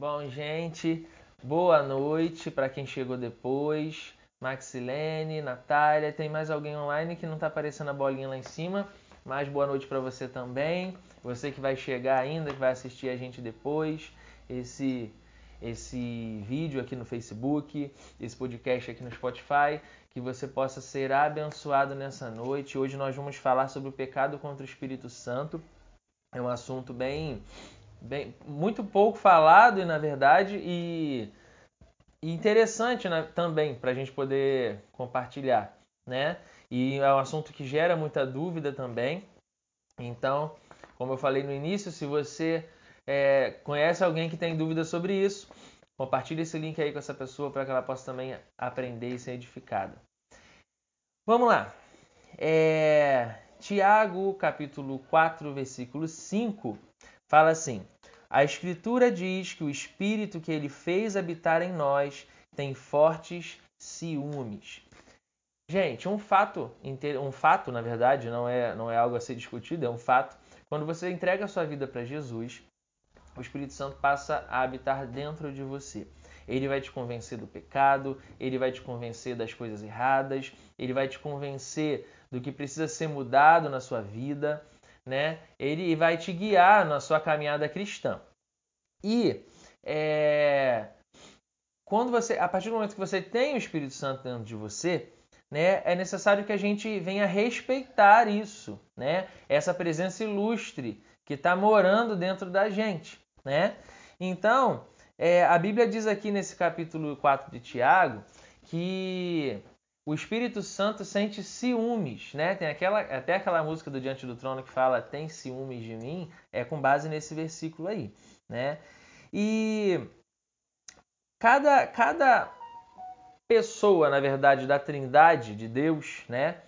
Bom, gente, boa noite para quem chegou depois. Maxilene, Natália, tem mais alguém online que não está aparecendo a bolinha lá em cima, mas boa noite para você também. Você que vai chegar ainda, que vai assistir a gente depois, esse esse vídeo aqui no Facebook, esse podcast aqui no Spotify, que você possa ser abençoado nessa noite. Hoje nós vamos falar sobre o pecado contra o Espírito Santo. É um assunto bem bem, muito pouco falado, e na verdade, e, e interessante né, também para a gente poder compartilhar, né? E é um assunto que gera muita dúvida também. Então, como eu falei no início, se você é, conhece alguém que tem dúvida sobre isso, compartilhe esse link aí com essa pessoa para que ela possa também aprender e ser edificada. Vamos lá. É, Tiago, capítulo 4, versículo 5 fala assim: A Escritura diz que o Espírito que ele fez habitar em nós tem fortes ciúmes. Gente, um fato, um fato, na verdade, não é, não é algo a ser discutido, é um fato. Quando você entrega a sua vida para Jesus, o Espírito Santo passa a habitar dentro de você. Ele vai te convencer do pecado, ele vai te convencer das coisas erradas, ele vai te convencer do que precisa ser mudado na sua vida, né? Ele vai te guiar na sua caminhada cristã. E é, quando você, a partir do momento que você tem o Espírito Santo dentro de você, né, é necessário que a gente venha respeitar isso, né? Essa presença ilustre que está morando dentro da gente, né? Então, é, a Bíblia diz aqui nesse capítulo 4 de Tiago que o Espírito Santo sente ciúmes, né? Tem aquela, até aquela música do Diante do Trono que fala tem ciúmes de mim, é com base nesse versículo aí, né? E cada, cada pessoa, na verdade, da Trindade de Deus, né?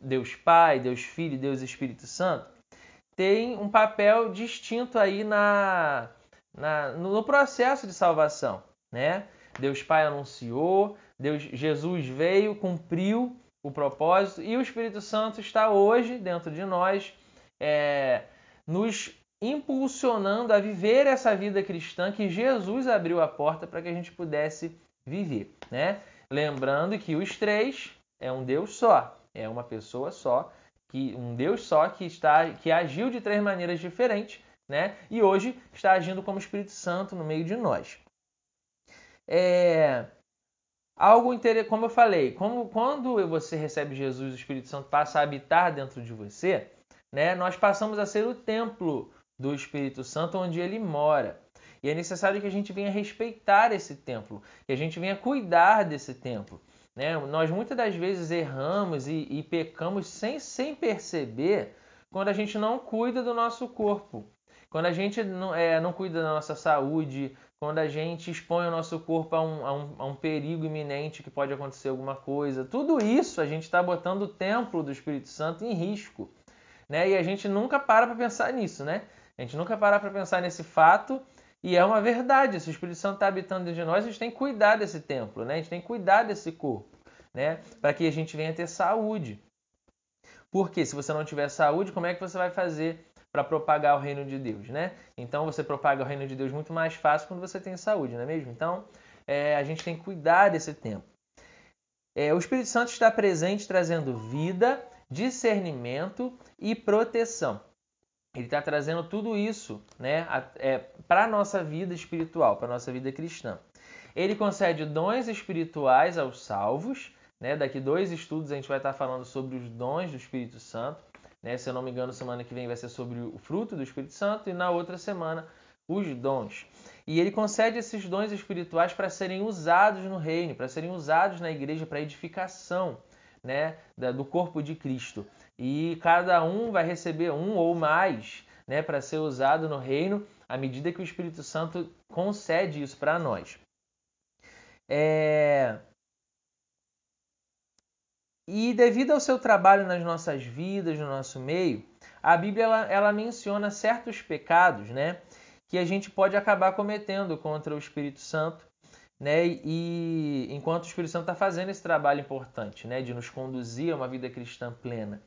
Deus Pai, Deus Filho, Deus Espírito Santo, tem um papel distinto aí na, na no processo de salvação, né? Deus Pai anunciou, Deus, Jesus veio, cumpriu o propósito e o Espírito Santo está hoje dentro de nós, é, nos impulsionando a viver essa vida cristã que Jesus abriu a porta para que a gente pudesse viver, né? Lembrando que os três é um Deus só, é uma pessoa só, que um Deus só que está que agiu de três maneiras diferentes, né? E hoje está agindo como Espírito Santo no meio de nós. É, Algo interessante, como eu falei, como, quando você recebe Jesus, o Espírito Santo passa a habitar dentro de você, né, nós passamos a ser o templo do Espírito Santo onde ele mora. E é necessário que a gente venha respeitar esse templo, que a gente venha cuidar desse templo. Né? Nós muitas das vezes erramos e, e pecamos sem, sem perceber quando a gente não cuida do nosso corpo. Quando a gente não, é, não cuida da nossa saúde, quando a gente expõe o nosso corpo a um, a, um, a um, perigo iminente que pode acontecer alguma coisa. Tudo isso a gente está botando o templo do Espírito Santo em risco. Né? E a gente nunca para para pensar nisso, né? A gente nunca para para pensar nesse fato e é uma verdade. Se o Espírito Santo está habitando dentro de nós, a gente tem que cuidar desse templo, né? A gente tem que cuidar desse corpo, né? Para que a gente venha ter saúde. Porque se você não tiver saúde, como é que você vai fazer para propagar o reino de Deus, né? Então você propaga o reino de Deus muito mais fácil quando você tem saúde, não é mesmo? Então é, a gente tem que cuidar desse tempo. É, o Espírito Santo está presente trazendo vida, discernimento e proteção. Ele está trazendo tudo isso né, é, para a nossa vida espiritual, para a nossa vida cristã. Ele concede dons espirituais aos salvos. Né? Daqui dois estudos a gente vai estar falando sobre os dons do Espírito Santo. Né? Se eu não me engano, semana que vem vai ser sobre o fruto do Espírito Santo e na outra semana os dons. E ele concede esses dons espirituais para serem usados no reino, para serem usados na igreja para edificação né, do corpo de Cristo. E cada um vai receber um ou mais né, para ser usado no reino à medida que o Espírito Santo concede isso para nós. É... E devido ao seu trabalho nas nossas vidas, no nosso meio, a Bíblia ela, ela menciona certos pecados, né, que a gente pode acabar cometendo contra o Espírito Santo, né, e enquanto o Espírito Santo está fazendo esse trabalho importante, né, de nos conduzir a uma vida cristã plena,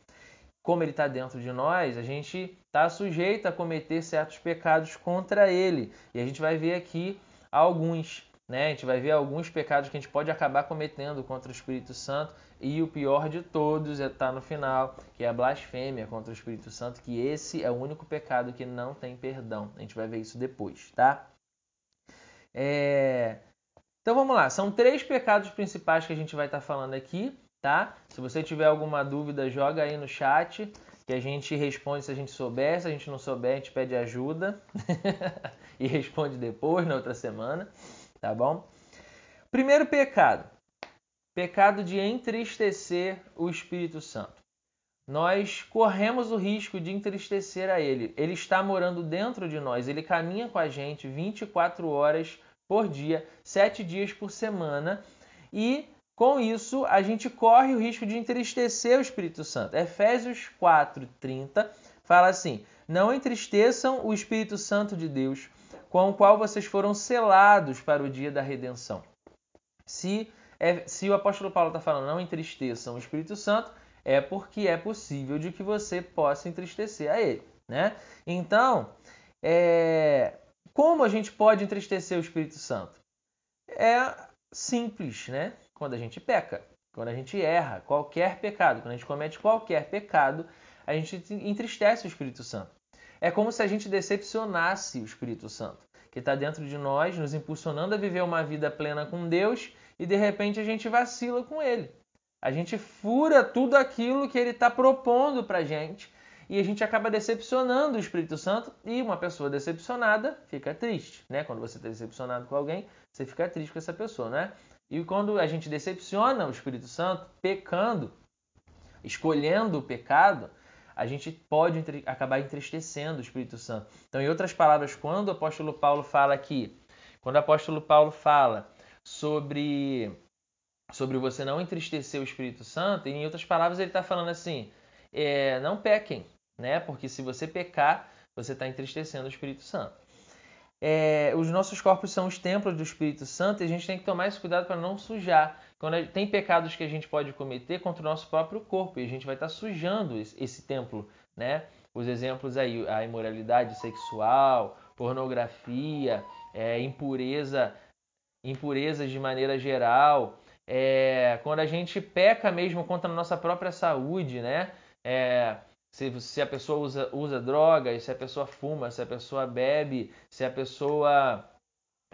como ele está dentro de nós, a gente está sujeito a cometer certos pecados contra ele, e a gente vai ver aqui alguns. Né? A gente vai ver alguns pecados que a gente pode acabar cometendo contra o Espírito Santo e o pior de todos está no final, que é a blasfêmia contra o Espírito Santo, que esse é o único pecado que não tem perdão. A gente vai ver isso depois, tá? É... Então vamos lá, são três pecados principais que a gente vai estar falando aqui, tá? Se você tiver alguma dúvida, joga aí no chat que a gente responde se a gente souber, se a gente não souber, a gente pede ajuda e responde depois, na outra semana, tá bom? Primeiro pecado, pecado de entristecer o Espírito Santo. Nós corremos o risco de entristecer a Ele. Ele está morando dentro de nós, ele caminha com a gente 24 horas por dia, 7 dias por semana e com isso, a gente corre o risco de entristecer o Espírito Santo. Efésios 4:30 fala assim: Não entristeçam o Espírito Santo de Deus, com o qual vocês foram selados para o dia da redenção. Se, é, se o apóstolo Paulo está falando não entristeçam o Espírito Santo, é porque é possível de que você possa entristecer a ele. Né? Então, é, como a gente pode entristecer o Espírito Santo? É simples, né? Quando a gente peca, quando a gente erra, qualquer pecado, quando a gente comete qualquer pecado, a gente entristece o Espírito Santo. É como se a gente decepcionasse o Espírito Santo, que está dentro de nós, nos impulsionando a viver uma vida plena com Deus e de repente a gente vacila com Ele. A gente fura tudo aquilo que Ele está propondo para gente e a gente acaba decepcionando o Espírito Santo e uma pessoa decepcionada fica triste, né? Quando você está decepcionado com alguém, você fica triste com essa pessoa, né? E quando a gente decepciona o Espírito Santo, pecando, escolhendo o pecado, a gente pode acabar entristecendo o Espírito Santo. Então, em outras palavras, quando o apóstolo Paulo fala aqui, quando o apóstolo Paulo fala sobre, sobre você não entristecer o Espírito Santo, em outras palavras, ele está falando assim: é, não pequem, né? Porque se você pecar, você está entristecendo o Espírito Santo é, os nossos corpos são os templos do Espírito Santo e a gente tem que tomar esse cuidado para não sujar. Quando tem pecados que a gente pode cometer contra o nosso próprio corpo e a gente vai estar tá sujando esse, esse templo, né? Os exemplos aí, a imoralidade sexual, pornografia, é, impureza, impurezas de maneira geral, é, quando a gente peca mesmo contra a nossa própria saúde, né? É, se, se a pessoa usa, usa drogas, se a pessoa fuma, se a pessoa bebe, se a pessoa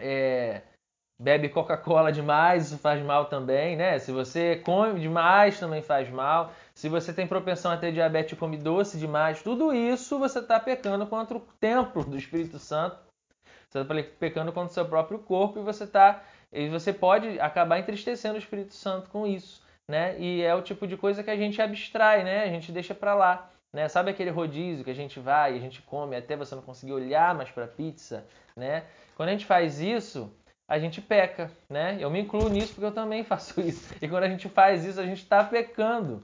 é, bebe Coca-Cola demais, isso faz mal também, né? Se você come demais, também faz mal. Se você tem propensão a ter diabetes e come doce demais, tudo isso você está pecando contra o templo do Espírito Santo. Você está pecando contra o seu próprio corpo e você tá, e você pode acabar entristecendo o Espírito Santo com isso, né? E é o tipo de coisa que a gente abstrai, né? A gente deixa para lá. Né? Sabe aquele rodízio que a gente vai e a gente come até você não conseguir olhar mais para pizza? Né? Quando a gente faz isso, a gente peca. Né? Eu me incluo nisso porque eu também faço isso. E quando a gente faz isso, a gente está pecando.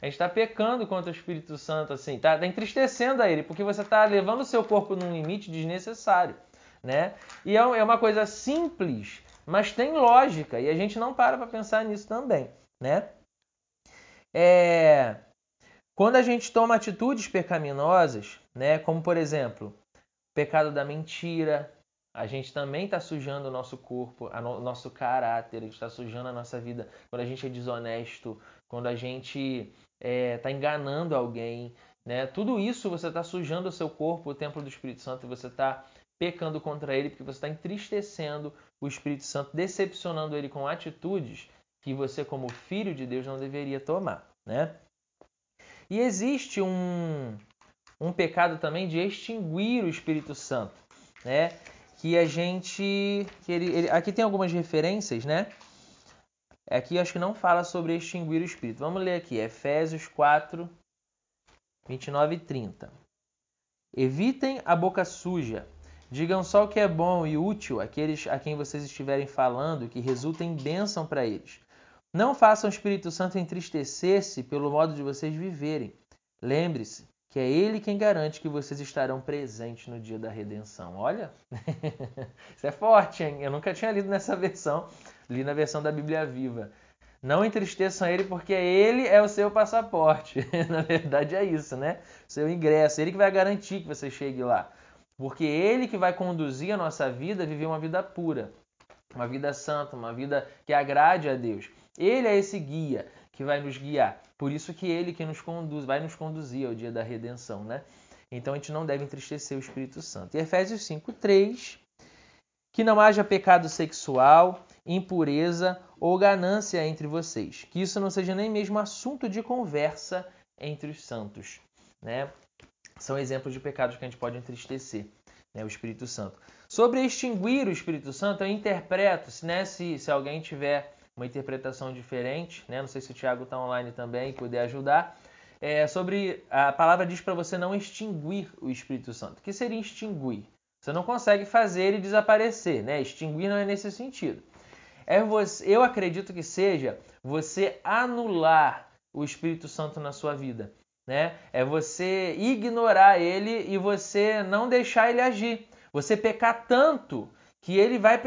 A gente está pecando contra o Espírito Santo, assim, tá, tá entristecendo a ele, porque você está levando o seu corpo num limite desnecessário, né? E é, é uma coisa simples, mas tem lógica, e a gente não para para pensar nisso também, né? É... Quando a gente toma atitudes pecaminosas, né, como por exemplo, o pecado da mentira, a gente também está sujando o nosso corpo, o nosso caráter, a gente está sujando a nossa vida. Quando a gente é desonesto, quando a gente está é, tá enganando alguém, né? Tudo isso você está sujando o seu corpo, o templo do Espírito Santo, e você está pecando contra ele, porque você está entristecendo o Espírito Santo, decepcionando ele com atitudes que você, como filho de Deus, não deveria tomar, né? E existe um, um pecado também de extinguir o Espírito Santo, né? Que a gente. Que ele, ele, aqui tem algumas referências, né? Aqui acho que não fala sobre extinguir o Espírito. Vamos ler aqui, Efésios 4, 29 e 30. Evitem a boca suja. Digam só o que é bom e útil àqueles a quem vocês estiverem falando, que resulta em bênção para eles. Não façam o Espírito Santo entristecer-se pelo modo de vocês viverem. Lembre-se que é Ele quem garante que vocês estarão presentes no dia da redenção. Olha, isso é forte, hein? Eu nunca tinha lido nessa versão, li na versão da Bíblia Viva. Não entristeçam ele porque ele é o seu passaporte. na verdade é isso, né? Seu ingresso, ele que vai garantir que você chegue lá. Porque ele que vai conduzir a nossa vida a viver uma vida pura. uma vida santa, uma vida que agrade a Deus. Ele é esse guia que vai nos guiar. Por isso que ele que nos conduz, vai nos conduzir ao dia da redenção, né? Então a gente não deve entristecer o Espírito Santo. E Efésios 5:3 que não haja pecado sexual, impureza ou ganância entre vocês, que isso não seja nem mesmo assunto de conversa entre os santos, né? São exemplos de pecados que a gente pode entristecer, né, o Espírito Santo. Sobre extinguir o Espírito Santo, eu interpreto, né, se, se alguém tiver uma interpretação diferente, né, não sei se o Tiago está online também puder ajudar, é, sobre a palavra diz para você não extinguir o Espírito Santo. O que seria extinguir? Você não consegue fazer ele desaparecer, né? Extinguir não é nesse sentido. É você, eu acredito que seja você anular o Espírito Santo na sua vida, né? É você ignorar ele e você não deixar ele agir. Você pecar tanto que ele vai,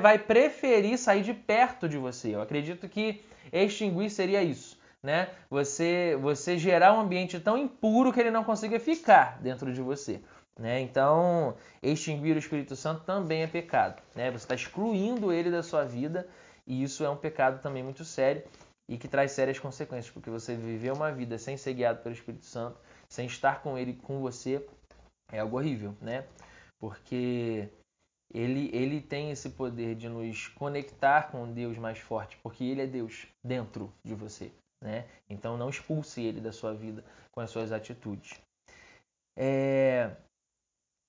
vai preferir sair de perto de você. Eu acredito que extinguir seria isso, né? Você, você gerar um ambiente tão impuro que ele não consiga ficar dentro de você. Né? Então, extinguir o Espírito Santo também é pecado. Né? Você está excluindo ele da sua vida e isso é um pecado também muito sério e que traz sérias consequências, porque você viver uma vida sem ser guiado pelo Espírito Santo, sem estar com ele com você, é algo horrível, né? Porque ele, ele tem esse poder de nos conectar com Deus mais forte, porque ele é Deus dentro de você, né? Então não expulse ele da sua vida com as suas atitudes. É,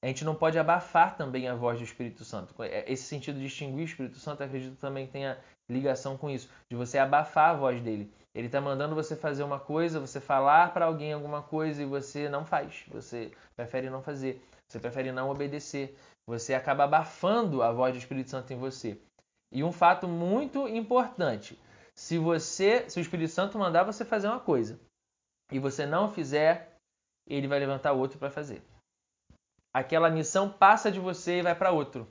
a gente não pode abafar também a voz do Espírito Santo. É, esse sentido de extinguir o Espírito Santo, acredito também tenha ligação com isso, de você abafar a voz dele. Ele está mandando você fazer uma coisa, você falar para alguém alguma coisa e você não faz. Você prefere não fazer. Você prefere não obedecer. Você acaba abafando a voz do Espírito Santo em você. E um fato muito importante: se você, se o Espírito Santo mandar você fazer uma coisa e você não fizer, ele vai levantar outro para fazer aquela missão passa de você e vai para outro,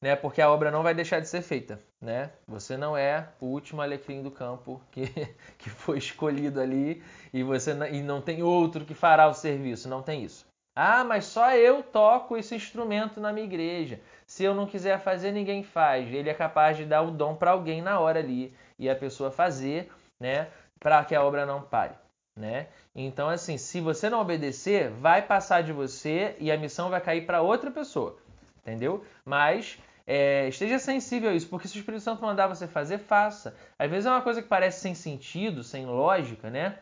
né? Porque a obra não vai deixar de ser feita, né? Você não é o último alecrim do campo que, que foi escolhido ali e você e não tem outro que fará o serviço, não tem isso. Ah, mas só eu toco esse instrumento na minha igreja. Se eu não quiser fazer, ninguém faz. Ele é capaz de dar o dom para alguém na hora ali e a pessoa fazer, né? Para que a obra não pare né? Então, assim, se você não obedecer, vai passar de você e a missão vai cair para outra pessoa, entendeu? Mas é, esteja sensível a isso, porque se o Espírito Santo mandar você fazer, faça. Às vezes é uma coisa que parece sem sentido, sem lógica, né?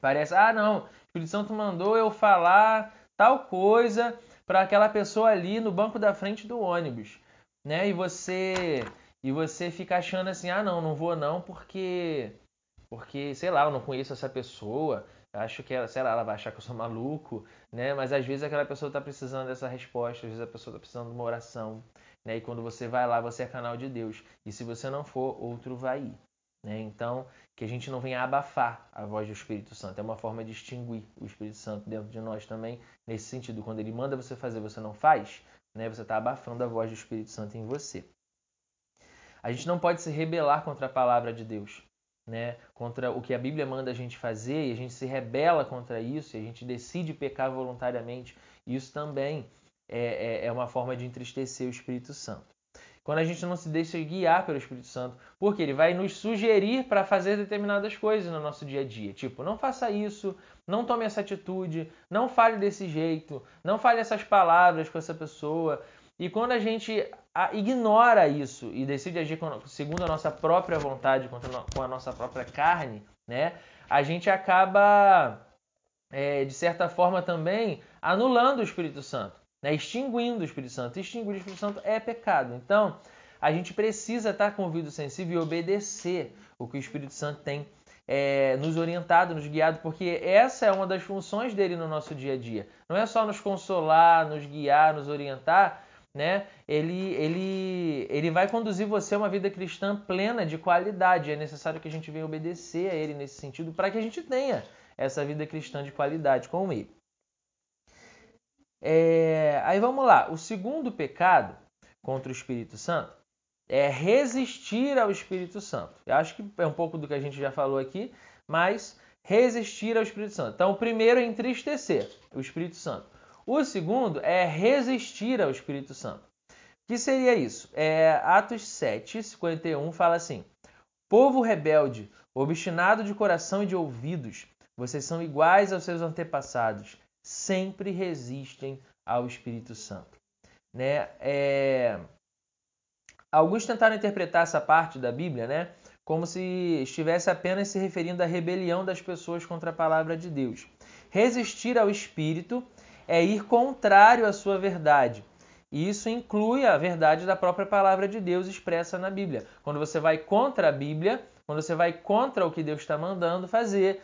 Parece, ah, não, o Espírito Santo mandou eu falar tal coisa para aquela pessoa ali no banco da frente do ônibus, né? E você e você fica achando assim, ah, não, não vou não, porque porque, sei lá, eu não conheço essa pessoa, acho que ela, sei lá, ela vai achar que eu sou maluco, né? Mas às vezes aquela pessoa está precisando dessa resposta, às vezes a pessoa está precisando de uma oração, né? E quando você vai lá, você é canal de Deus. E se você não for, outro vai ir. Né? Então, que a gente não venha abafar a voz do Espírito Santo. É uma forma de extinguir o Espírito Santo dentro de nós também, nesse sentido. Quando ele manda você fazer, você não faz, né? você está abafando a voz do Espírito Santo em você. A gente não pode se rebelar contra a palavra de Deus né, contra o que a Bíblia manda a gente fazer e a gente se rebela contra isso e a gente decide pecar voluntariamente, isso também é, é, é uma forma de entristecer o Espírito Santo. Quando a gente não se deixa guiar pelo Espírito Santo, porque ele vai nos sugerir para fazer determinadas coisas no nosso dia a dia. Tipo, não faça isso, não tome essa atitude, não fale desse jeito, não fale essas palavras com essa pessoa. E quando a gente ignora isso e decide agir segundo a nossa própria vontade, com a nossa própria carne, né, a gente acaba, é, de certa forma também, anulando o Espírito Santo, né, extinguindo o Espírito Santo. Extinguir o Espírito Santo é pecado. Então, a gente precisa estar com o ouvido sensível e obedecer o que o Espírito Santo tem é, nos orientado, nos guiado, porque essa é uma das funções dele no nosso dia a dia. Não é só nos consolar, nos guiar, nos orientar, né? Ele, ele, ele vai conduzir você a uma vida cristã plena de qualidade. É necessário que a gente venha obedecer a ele nesse sentido para que a gente tenha essa vida cristã de qualidade com ele. É, aí vamos lá. O segundo pecado contra o Espírito Santo é resistir ao Espírito Santo. Eu acho que é um pouco do que a gente já falou aqui, mas resistir ao Espírito Santo. Então, o primeiro é entristecer o Espírito Santo. O segundo é resistir ao Espírito Santo. que seria isso? É, Atos 7, 51 fala assim: Povo rebelde, obstinado de coração e de ouvidos, vocês são iguais aos seus antepassados, sempre resistem ao Espírito Santo. Né? É... Alguns tentaram interpretar essa parte da Bíblia né, como se estivesse apenas se referindo à rebelião das pessoas contra a palavra de Deus. Resistir ao Espírito é ir contrário à sua verdade. E isso inclui a verdade da própria palavra de Deus expressa na Bíblia. Quando você vai contra a Bíblia, quando você vai contra o que Deus está mandando fazer,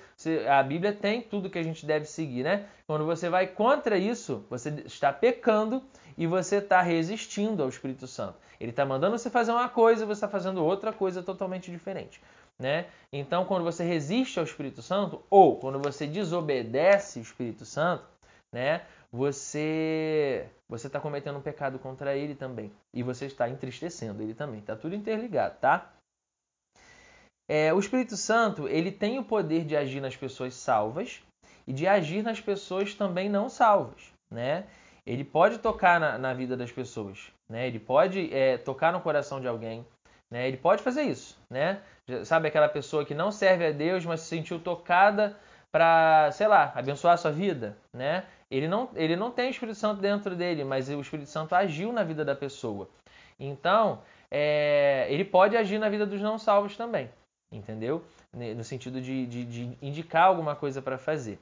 a Bíblia tem tudo que a gente deve seguir, né? Quando você vai contra isso, você está pecando e você está resistindo ao Espírito Santo. Ele está mandando você fazer uma coisa e você está fazendo outra coisa totalmente diferente. Né? Então, quando você resiste ao Espírito Santo, ou quando você desobedece o Espírito Santo, né, você você está cometendo um pecado contra ele também. E você está entristecendo ele também. Está tudo interligado, tá? É, o Espírito Santo ele tem o poder de agir nas pessoas salvas e de agir nas pessoas também não salvas, né? Ele pode tocar na, na vida das pessoas, né? Ele pode é, tocar no coração de alguém, né? Ele pode fazer isso, né? Sabe aquela pessoa que não serve a Deus, mas se sentiu tocada para, sei lá, abençoar a sua vida, né? Ele não, ele não tem o Espírito Santo dentro dele, mas o Espírito Santo agiu na vida da pessoa. Então, é, ele pode agir na vida dos não salvos também, entendeu? No sentido de, de, de indicar alguma coisa para fazer.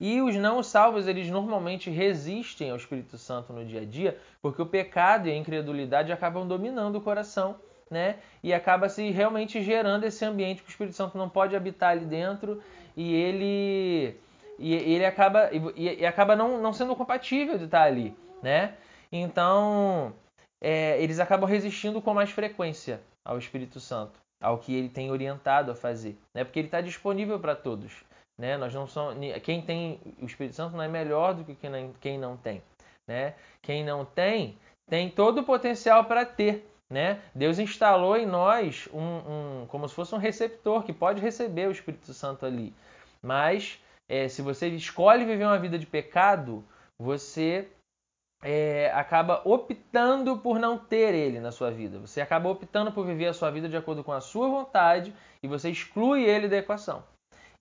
E os não salvos, eles normalmente resistem ao Espírito Santo no dia a dia, porque o pecado e a incredulidade acabam dominando o coração, né? E acaba se realmente gerando esse ambiente que o Espírito Santo não pode habitar ali dentro e ele e ele acaba e, e acaba não, não sendo compatível de estar ali, né? Então, é, eles acabam resistindo com mais frequência ao Espírito Santo, ao que ele tem orientado a fazer, né? Porque ele está disponível para todos. Né? Nós não somos, quem tem o Espírito Santo não é melhor do que quem não tem. Né? Quem não tem, tem todo o potencial para ter. Né? Deus instalou em nós um, um, como se fosse um receptor que pode receber o Espírito Santo ali. Mas é, se você escolhe viver uma vida de pecado, você é, acaba optando por não ter ele na sua vida. Você acaba optando por viver a sua vida de acordo com a sua vontade e você exclui ele da equação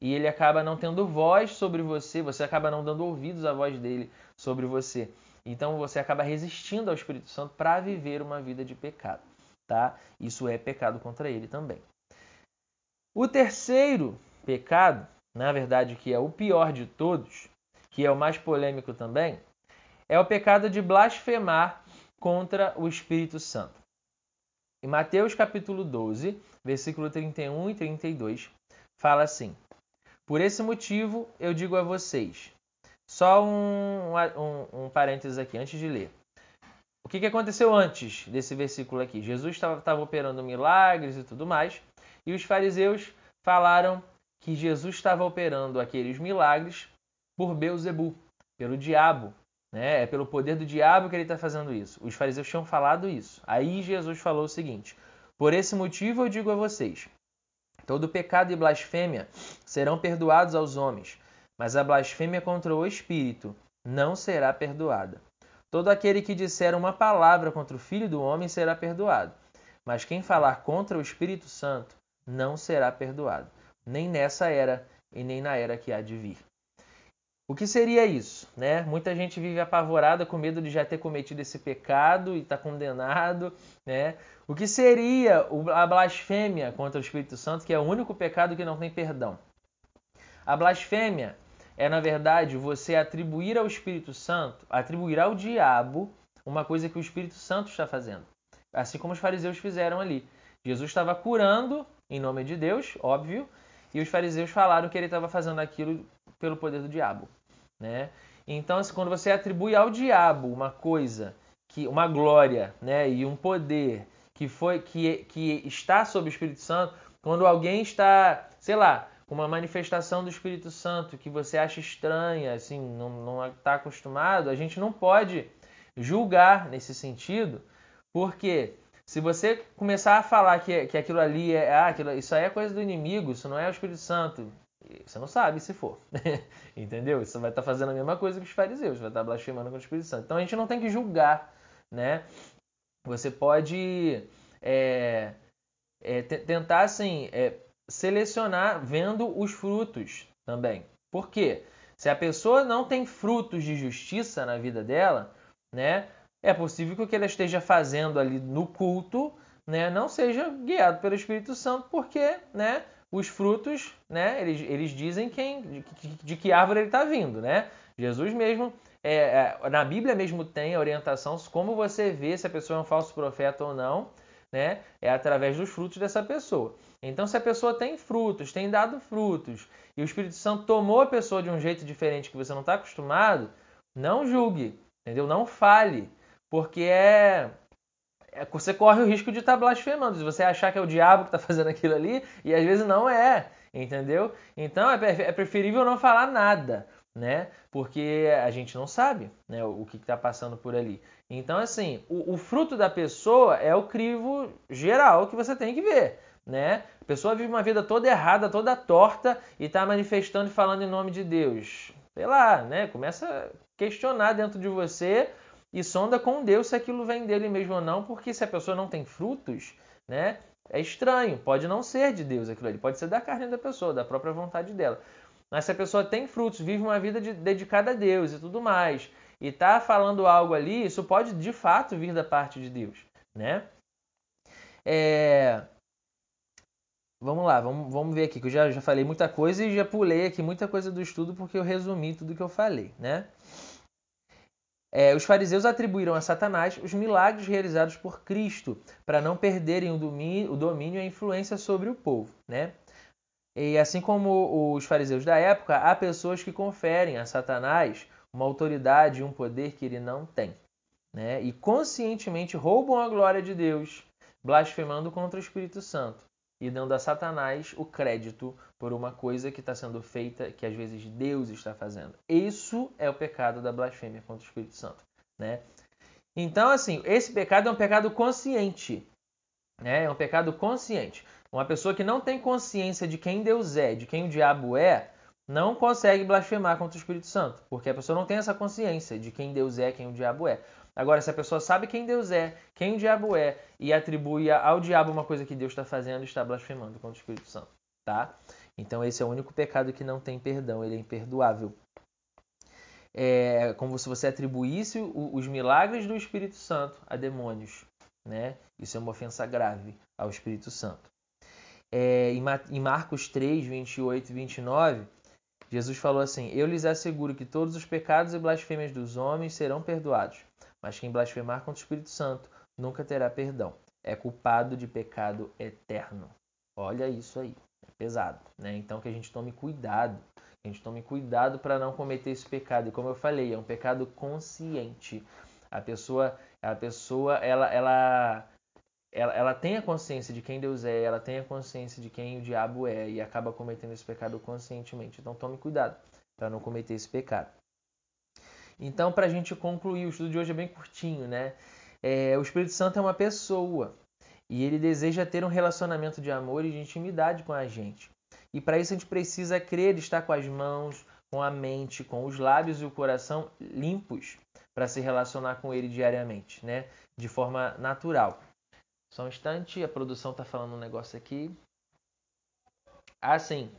e ele acaba não tendo voz sobre você, você acaba não dando ouvidos à voz dele sobre você. Então você acaba resistindo ao Espírito Santo para viver uma vida de pecado, tá? Isso é pecado contra ele também. O terceiro pecado, na verdade, que é o pior de todos, que é o mais polêmico também, é o pecado de blasfemar contra o Espírito Santo. Em Mateus capítulo 12, versículo 31 e 32, fala assim: por esse motivo, eu digo a vocês. Só um, um, um parênteses aqui, antes de ler. O que, que aconteceu antes desse versículo aqui? Jesus estava operando milagres e tudo mais, e os fariseus falaram que Jesus estava operando aqueles milagres por Beuzebu, pelo diabo. Né? É pelo poder do diabo que ele está fazendo isso. Os fariseus tinham falado isso. Aí Jesus falou o seguinte: Por esse motivo eu digo a vocês: Todo pecado e blasfêmia serão perdoados aos homens, mas a blasfêmia contra o Espírito não será perdoada. Todo aquele que disser uma palavra contra o Filho do Homem será perdoado, mas quem falar contra o Espírito Santo não será perdoado, nem nessa era e nem na era que há de vir. O que seria isso? Né? Muita gente vive apavorada com medo de já ter cometido esse pecado e está condenado. Né? O que seria a blasfêmia contra o Espírito Santo, que é o único pecado que não tem perdão? A blasfêmia é, na verdade, você atribuir ao Espírito Santo, atribuir ao diabo uma coisa que o Espírito Santo está fazendo. Assim como os fariseus fizeram ali. Jesus estava curando em nome de Deus, óbvio, e os fariseus falaram que ele estava fazendo aquilo pelo poder do diabo. Né? Então, assim, quando você atribui ao diabo uma coisa, que uma glória né, e um poder que foi que, que está sob o Espírito Santo, quando alguém está, sei lá, uma manifestação do Espírito Santo que você acha estranha, assim, não está acostumado, a gente não pode julgar nesse sentido, porque se você começar a falar que, que aquilo ali é, ah, aquilo, isso aí é coisa do inimigo, isso não é o Espírito Santo, você não sabe se for. Entendeu? Você vai estar fazendo a mesma coisa que os fariseus, vai estar blasfemando com o Espírito Santo. Então a gente não tem que julgar, né? Você pode é, é, tentar assim, é, selecionar vendo os frutos também. Por quê? Se a pessoa não tem frutos de justiça na vida dela, né, é possível que o que ela esteja fazendo ali no culto né, não seja guiado pelo Espírito Santo, porque né, os frutos, né, eles, eles dizem quem, de, de que árvore ele está vindo. Né? Jesus mesmo, é, é, na Bíblia mesmo tem a orientação como você vê se a pessoa é um falso profeta ou não, né, é através dos frutos dessa pessoa. Então, se a pessoa tem frutos, tem dado frutos, e o Espírito Santo tomou a pessoa de um jeito diferente que você não está acostumado, não julgue, entendeu? Não fale, porque é é, você corre o risco de estar tá blasfemando, se você achar que é o diabo que está fazendo aquilo ali, e às vezes não é, entendeu? Então é, é preferível não falar nada, né? Porque a gente não sabe né, o que está passando por ali. Então, assim, o, o, fruto da pessoa é o crivo geral que você tem que ver, né? A pessoa vive uma vida toda errada, toda torta e está manifestando e falando em nome de Deus. Sei lá, né? Começa a questionar dentro de você e sonda com Deus se aquilo vem dele mesmo ou não, porque se a pessoa não tem frutos, né, é estranho, pode não ser de Deus aquilo ali, pode ser da carne da pessoa, da própria vontade dela. Mas se a pessoa tem frutos, vive uma vida de, dedicada a Deus e tudo mais, e está falando algo ali, isso pode de fato vir da parte de Deus, né? É... Vamos lá, vamos, vamos ver aqui, que eu já, já falei muita coisa e já pulei aqui muita coisa do estudo porque eu resumi tudo que eu falei, né? É, os fariseus atribuíram a Satanás os milagres realizados por Cristo, para não perderem o domínio, o domínio e a influência sobre o povo. Né? E assim como os fariseus da época, há pessoas que conferem a Satanás uma autoridade e um poder que ele não tem. Né? E conscientemente roubam a glória de Deus, blasfemando contra o Espírito Santo e dando a Satanás o crédito por uma coisa que está sendo feita, que às vezes Deus está fazendo. Isso é o pecado da blasfêmia contra o Espírito Santo, né? Então, assim, esse pecado é um pecado consciente, né? É um pecado consciente. Uma pessoa que não tem consciência de quem Deus é, de quem o diabo é, não consegue blasfemar contra o Espírito Santo, porque a pessoa não tem essa consciência de quem Deus é, quem o diabo é. Agora, se a pessoa sabe quem Deus é, quem o diabo é, e atribui ao diabo uma coisa que Deus está fazendo, está blasfemando contra o Espírito Santo, tá? Então, esse é o único pecado que não tem perdão, ele é imperdoável. É como se você atribuísse os milagres do Espírito Santo a demônios, né? Isso é uma ofensa grave ao Espírito Santo. É, em Marcos 3, 28 e 29, Jesus falou assim: Eu lhes asseguro que todos os pecados e blasfêmias dos homens serão perdoados, mas quem blasfemar contra o Espírito Santo nunca terá perdão. É culpado de pecado eterno. Olha isso aí. É pesado, né? Então que a gente tome cuidado. Que a gente tome cuidado para não cometer esse pecado. E como eu falei, é um pecado consciente. A pessoa, a pessoa, ela, ela, ela, ela tem a consciência de quem Deus é, ela tem a consciência de quem o diabo é e acaba cometendo esse pecado conscientemente. Então tome cuidado para não cometer esse pecado. Então, para a gente concluir, o estudo de hoje é bem curtinho, né? É, o Espírito Santo é uma pessoa e ele deseja ter um relacionamento de amor e de intimidade com a gente. E para isso a gente precisa crer, estar com as mãos, com a mente, com os lábios e o coração limpos para se relacionar com ele diariamente, né? De forma natural. Só um instante, a produção está falando um negócio aqui. Ah, sim.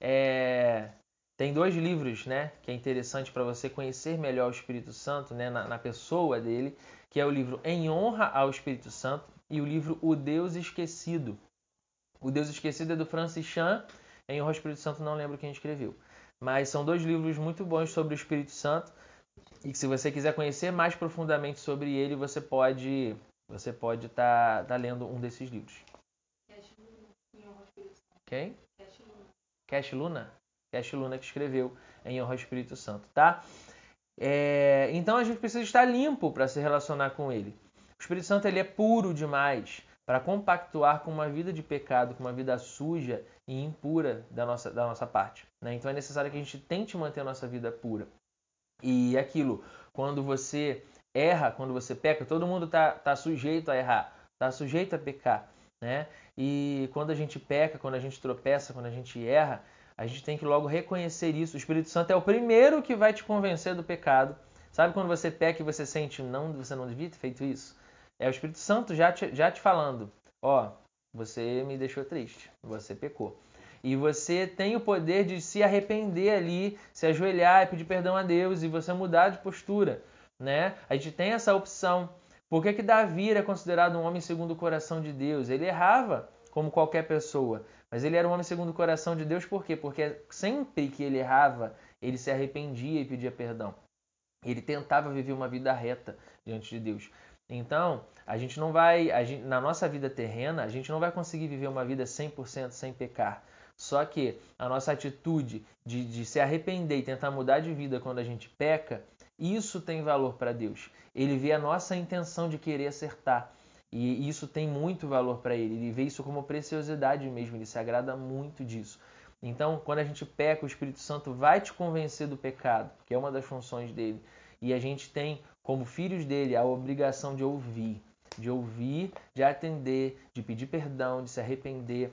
É... Tem dois livros, né, que é interessante para você conhecer melhor o Espírito Santo, né, na, na, pessoa dele, que é o livro Em Honra ao Espírito Santo e o livro O Deus Esquecido. O Deus Esquecido é do Francis Chan, Em Honra ao Espírito Santo não lembro quem escreveu. Mas são dois livros muito bons sobre o Espírito Santo e que se você quiser conhecer mais profundamente sobre ele, você pode você pode estar tá, tá lendo um desses livros. Quem? Cash Luna? Cash Luna que escreveu em honra ao Espírito Santo, tá? É, então a gente precisa estar limpo para se relacionar com ele. O Espírito Santo ele é puro demais para compactuar com uma vida de pecado, com uma vida suja e impura da nossa, da nossa parte. Né? Então é necessário que a gente tente manter a nossa vida pura. E aquilo, quando você erra, quando você peca, todo mundo está tá sujeito a errar, está sujeito a pecar. Né? E quando a gente peca, quando a gente tropeça, quando a gente erra, a gente tem que logo reconhecer isso. O Espírito Santo é o primeiro que vai te convencer do pecado. Sabe quando você peca e você sente, não, você não devia ter feito isso? É o Espírito Santo já te, já te falando: ó, você me deixou triste, você pecou. E você tem o poder de se arrepender ali, se ajoelhar e pedir perdão a Deus e você mudar de postura, né? A gente tem essa opção. Por que, que Davi era considerado um homem segundo o coração de Deus? Ele errava como qualquer pessoa, mas ele era um homem segundo o coração de Deus por quê? Porque sempre que ele errava, ele se arrependia e pedia perdão. Ele tentava viver uma vida reta diante de Deus. Então, a gente não vai, gente, na nossa vida terrena, a gente não vai conseguir viver uma vida 100% sem pecar. Só que a nossa atitude de, de se arrepender e tentar mudar de vida quando a gente peca, isso tem valor para Deus. Ele vê a nossa intenção de querer acertar. E isso tem muito valor para ele. Ele vê isso como preciosidade mesmo. Ele se agrada muito disso. Então, quando a gente peca, o Espírito Santo vai te convencer do pecado, que é uma das funções dele. E a gente tem, como filhos dele, a obrigação de ouvir, de ouvir, de atender, de pedir perdão, de se arrepender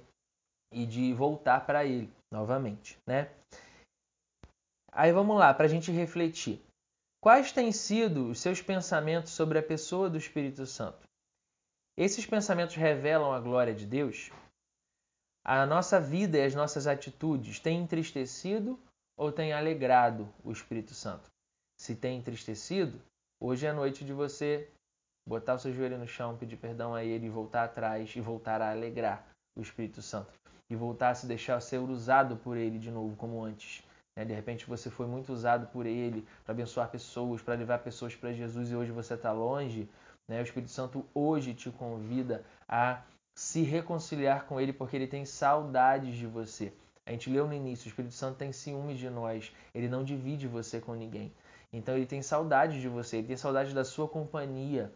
e de voltar para ele novamente, né? Aí vamos lá, para a gente refletir. Quais têm sido os seus pensamentos sobre a pessoa do Espírito Santo? Esses pensamentos revelam a glória de Deus? A nossa vida e as nossas atitudes têm entristecido ou têm alegrado o Espírito Santo? Se tem entristecido, hoje é noite de você botar o seu joelho no chão, pedir perdão a Ele, voltar atrás e voltar a alegrar o Espírito Santo e voltar a se deixar ser usado por Ele de novo, como antes. Né? De repente você foi muito usado por Ele para abençoar pessoas, para levar pessoas para Jesus e hoje você está longe. Né? O Espírito Santo hoje te convida a se reconciliar com Ele porque Ele tem saudades de você. A gente leu no início, o Espírito Santo tem ciúmes de nós, ele não divide você com ninguém. Então ele tem saudade de você, ele tem saudade da sua companhia,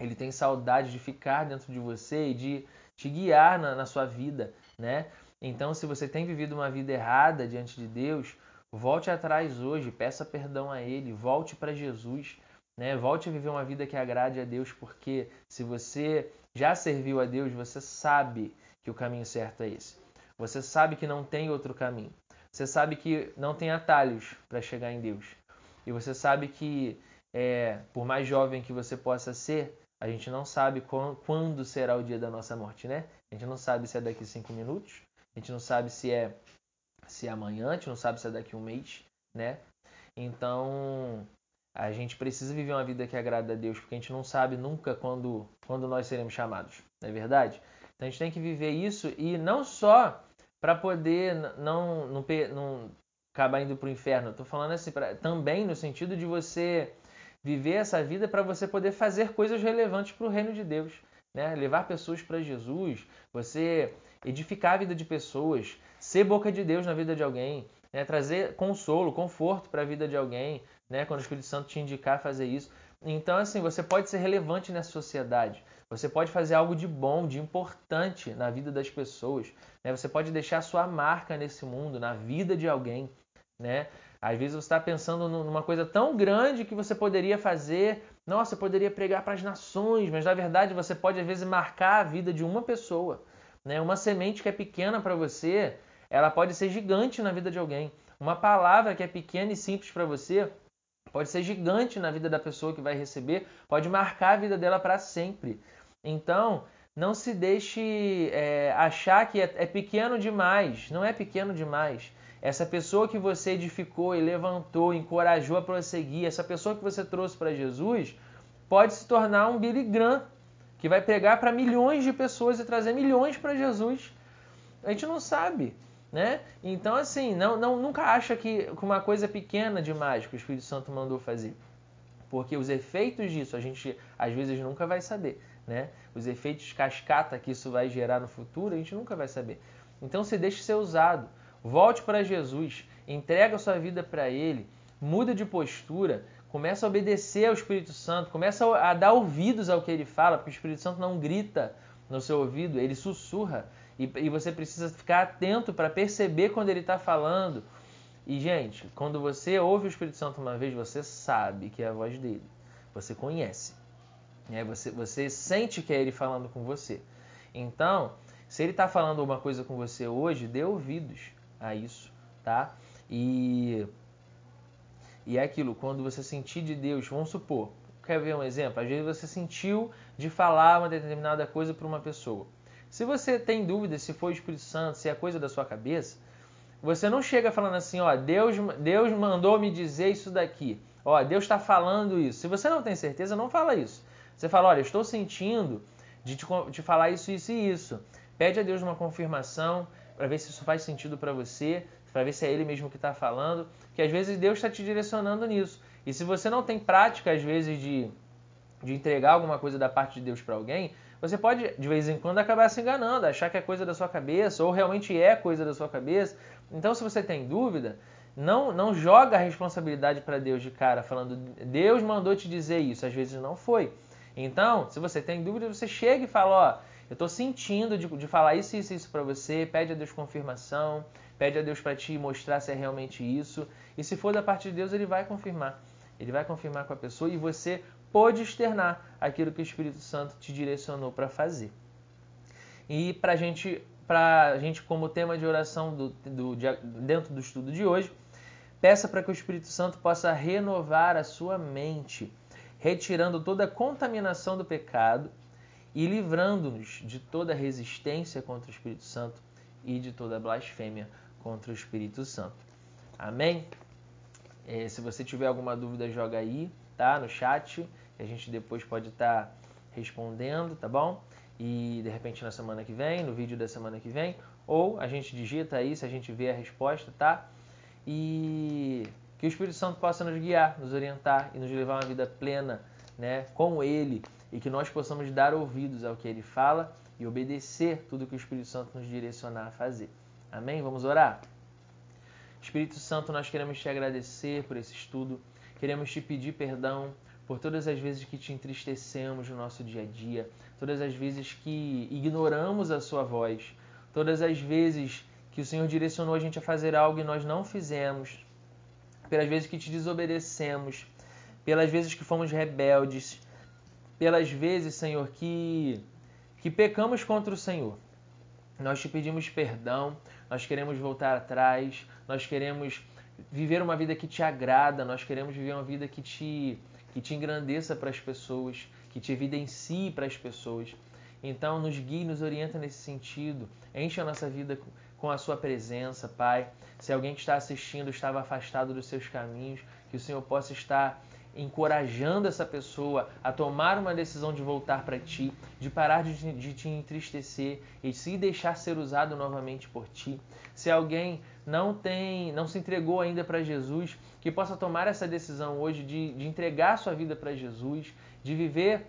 ele tem saudade de ficar dentro de você e de te guiar na, na sua vida, né? Então, se você tem vivido uma vida errada diante de Deus, volte atrás hoje, peça perdão a Ele, volte para Jesus, né? Volte a viver uma vida que agrade a Deus, porque se você já serviu a Deus, você sabe que o caminho certo é esse. Você sabe que não tem outro caminho. Você sabe que não tem atalhos para chegar em Deus. E você sabe que, é, por mais jovem que você possa ser, a gente não sabe quando será o dia da nossa morte, né? A gente não sabe se é daqui cinco minutos, a gente não sabe se é se é amanhã, a gente não sabe se é daqui um mês, né? Então, a gente precisa viver uma vida que agrada a Deus, porque a gente não sabe nunca quando, quando nós seremos chamados, não é verdade? Então a gente tem que viver isso e não só para poder não, não, não acabar indo para o inferno, estou falando assim, pra, também no sentido de você viver essa vida para você poder fazer coisas relevantes para o reino de Deus, né? levar pessoas para Jesus, você edificar a vida de pessoas, ser boca de Deus na vida de alguém, né? trazer consolo, conforto para a vida de alguém, né? Quando o Espírito Santo te indicar fazer isso. Então, assim, você pode ser relevante nessa sociedade. Você pode fazer algo de bom, de importante na vida das pessoas. Né? Você pode deixar sua marca nesse mundo, na vida de alguém. Né? Às vezes você está pensando numa coisa tão grande que você poderia fazer. Nossa, eu poderia pregar para as nações, mas na verdade você pode às vezes marcar a vida de uma pessoa. Né? Uma semente que é pequena para você, ela pode ser gigante na vida de alguém. Uma palavra que é pequena e simples para você pode ser gigante na vida da pessoa que vai receber, pode marcar a vida dela para sempre. Então, não se deixe é, achar que é, é pequeno demais. Não é pequeno demais. Essa pessoa que você edificou e levantou, encorajou a prosseguir, essa pessoa que você trouxe para Jesus, pode se tornar um Billy Graham, que vai pregar para milhões de pessoas e trazer milhões para Jesus. A gente não sabe né? Então, assim, não, não, nunca acha que uma coisa pequena demais que o Espírito Santo mandou fazer. Porque os efeitos disso a gente às vezes nunca vai saber, né? Os efeitos cascata que isso vai gerar no futuro, a gente nunca vai saber. Então, se deixe ser usado. Volte para Jesus, entrega sua vida para Ele, muda de postura, começa a obedecer ao Espírito Santo, começa a dar ouvidos ao que Ele fala, porque o Espírito Santo não grita no seu ouvido, ele sussurra. E, e você precisa ficar atento para perceber quando ele está falando. E, gente, quando você ouve o Espírito Santo uma vez, você sabe que é a voz dele. Você conhece. Né? Você, você sente que é ele falando com você. Então, se ele está falando alguma coisa com você hoje, dê ouvidos a isso, tá? E, e é aquilo, quando você sentir de Deus, vamos supor, quer ver um exemplo? Às vezes você sentiu de falar uma determinada coisa para uma pessoa. Se você tem dúvida se foi o Espírito Santo, se é coisa da sua cabeça, você não chega falando assim, ó, Deus, Deus mandou me dizer isso daqui. Ó, Deus está falando isso. Se você não tem certeza, não fala isso. Você fala, olha, estou sentindo de te, de falar isso, isso e isso. Pede a Deus uma confirmação para ver se isso faz sentido para você, para ver se é Ele mesmo que está falando, que às vezes Deus está te direcionando nisso. E se você não tem prática, às vezes, de, de entregar alguma coisa da parte de Deus para alguém, você pode, de vez em quando, acabar se enganando, achar que é coisa da sua cabeça, ou realmente é coisa da sua cabeça. Então, se você tem dúvida, não, não joga a responsabilidade para Deus de cara, falando, Deus mandou te dizer isso. Às vezes não foi. Então, se você tem dúvida, você chega e fala, ó, eu estou sentindo de, de falar isso, isso, isso para você, pede a Deus confirmação, pede a Deus para te mostrar se é realmente isso. E se for da parte de Deus, ele vai confirmar. Ele vai confirmar com a pessoa e você pode externar aquilo que o Espírito Santo te direcionou para fazer. E para gente, a gente, como tema de oração do, do, de, dentro do estudo de hoje, peça para que o Espírito Santo possa renovar a sua mente, retirando toda a contaminação do pecado e livrando-nos de toda resistência contra o Espírito Santo e de toda blasfêmia contra o Espírito Santo. Amém? É, se você tiver alguma dúvida, joga aí, tá? No chat, que a gente depois pode estar tá respondendo, tá bom? E de repente na semana que vem, no vídeo da semana que vem, ou a gente digita aí se a gente vê a resposta, tá? E que o Espírito Santo possa nos guiar, nos orientar e nos levar a uma vida plena, né, com Ele e que nós possamos dar ouvidos ao que ele fala e obedecer tudo que o Espírito Santo nos direcionar a fazer. Amém? Vamos orar? Espírito Santo, nós queremos te agradecer por esse estudo, queremos te pedir perdão por todas as vezes que te entristecemos no nosso dia a dia, todas as vezes que ignoramos a Sua voz, todas as vezes que o Senhor direcionou a gente a fazer algo e nós não fizemos, pelas vezes que te desobedecemos, pelas vezes que fomos rebeldes, pelas vezes, Senhor, que, que pecamos contra o Senhor. Nós te pedimos perdão, nós queremos voltar atrás, nós queremos viver uma vida que te agrada, nós queremos viver uma vida que te, que te engrandeça para as pessoas, que te evidencie para as pessoas. Então, nos guie, nos orienta nesse sentido. Enche a nossa vida com a sua presença, Pai. Se alguém que está assistindo estava afastado dos seus caminhos, que o Senhor possa estar encorajando essa pessoa a tomar uma decisão de voltar para ti, de parar de, de, te entristecer e se deixar ser usado novamente por ti. Se alguém não tem, não se entregou ainda para Jesus, que possa tomar essa decisão hoje de, de entregar sua vida para Jesus, de viver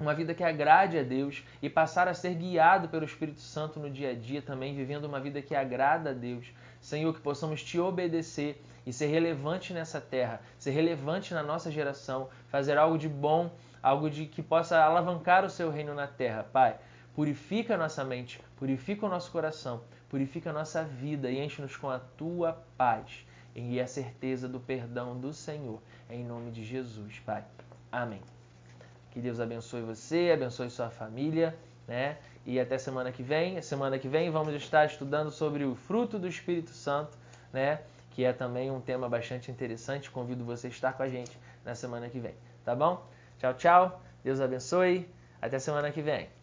uma vida que agrade a Deus e passar a ser guiado pelo Espírito Santo no dia a dia também, vivendo uma vida que agrada a Deus. Senhor, que possamos te obedecer e ser relevante nessa terra, ser relevante na nossa geração, fazer algo de bom, algo de que possa alavancar o seu reino na terra. Pai, purifica a nossa mente, purifica o nosso coração, purifica a nossa vida e enche-nos com a tua paz e a certeza do perdão do Senhor. Em nome de Jesus, Pai. Amém. Que Deus abençoe você, abençoe sua família, né? E até semana que vem. Semana que vem vamos estar estudando sobre o fruto do Espírito Santo, né? que é também um tema bastante interessante. Convido você a estar com a gente na semana que vem, tá bom? Tchau, tchau. Deus abençoe. Até semana que vem.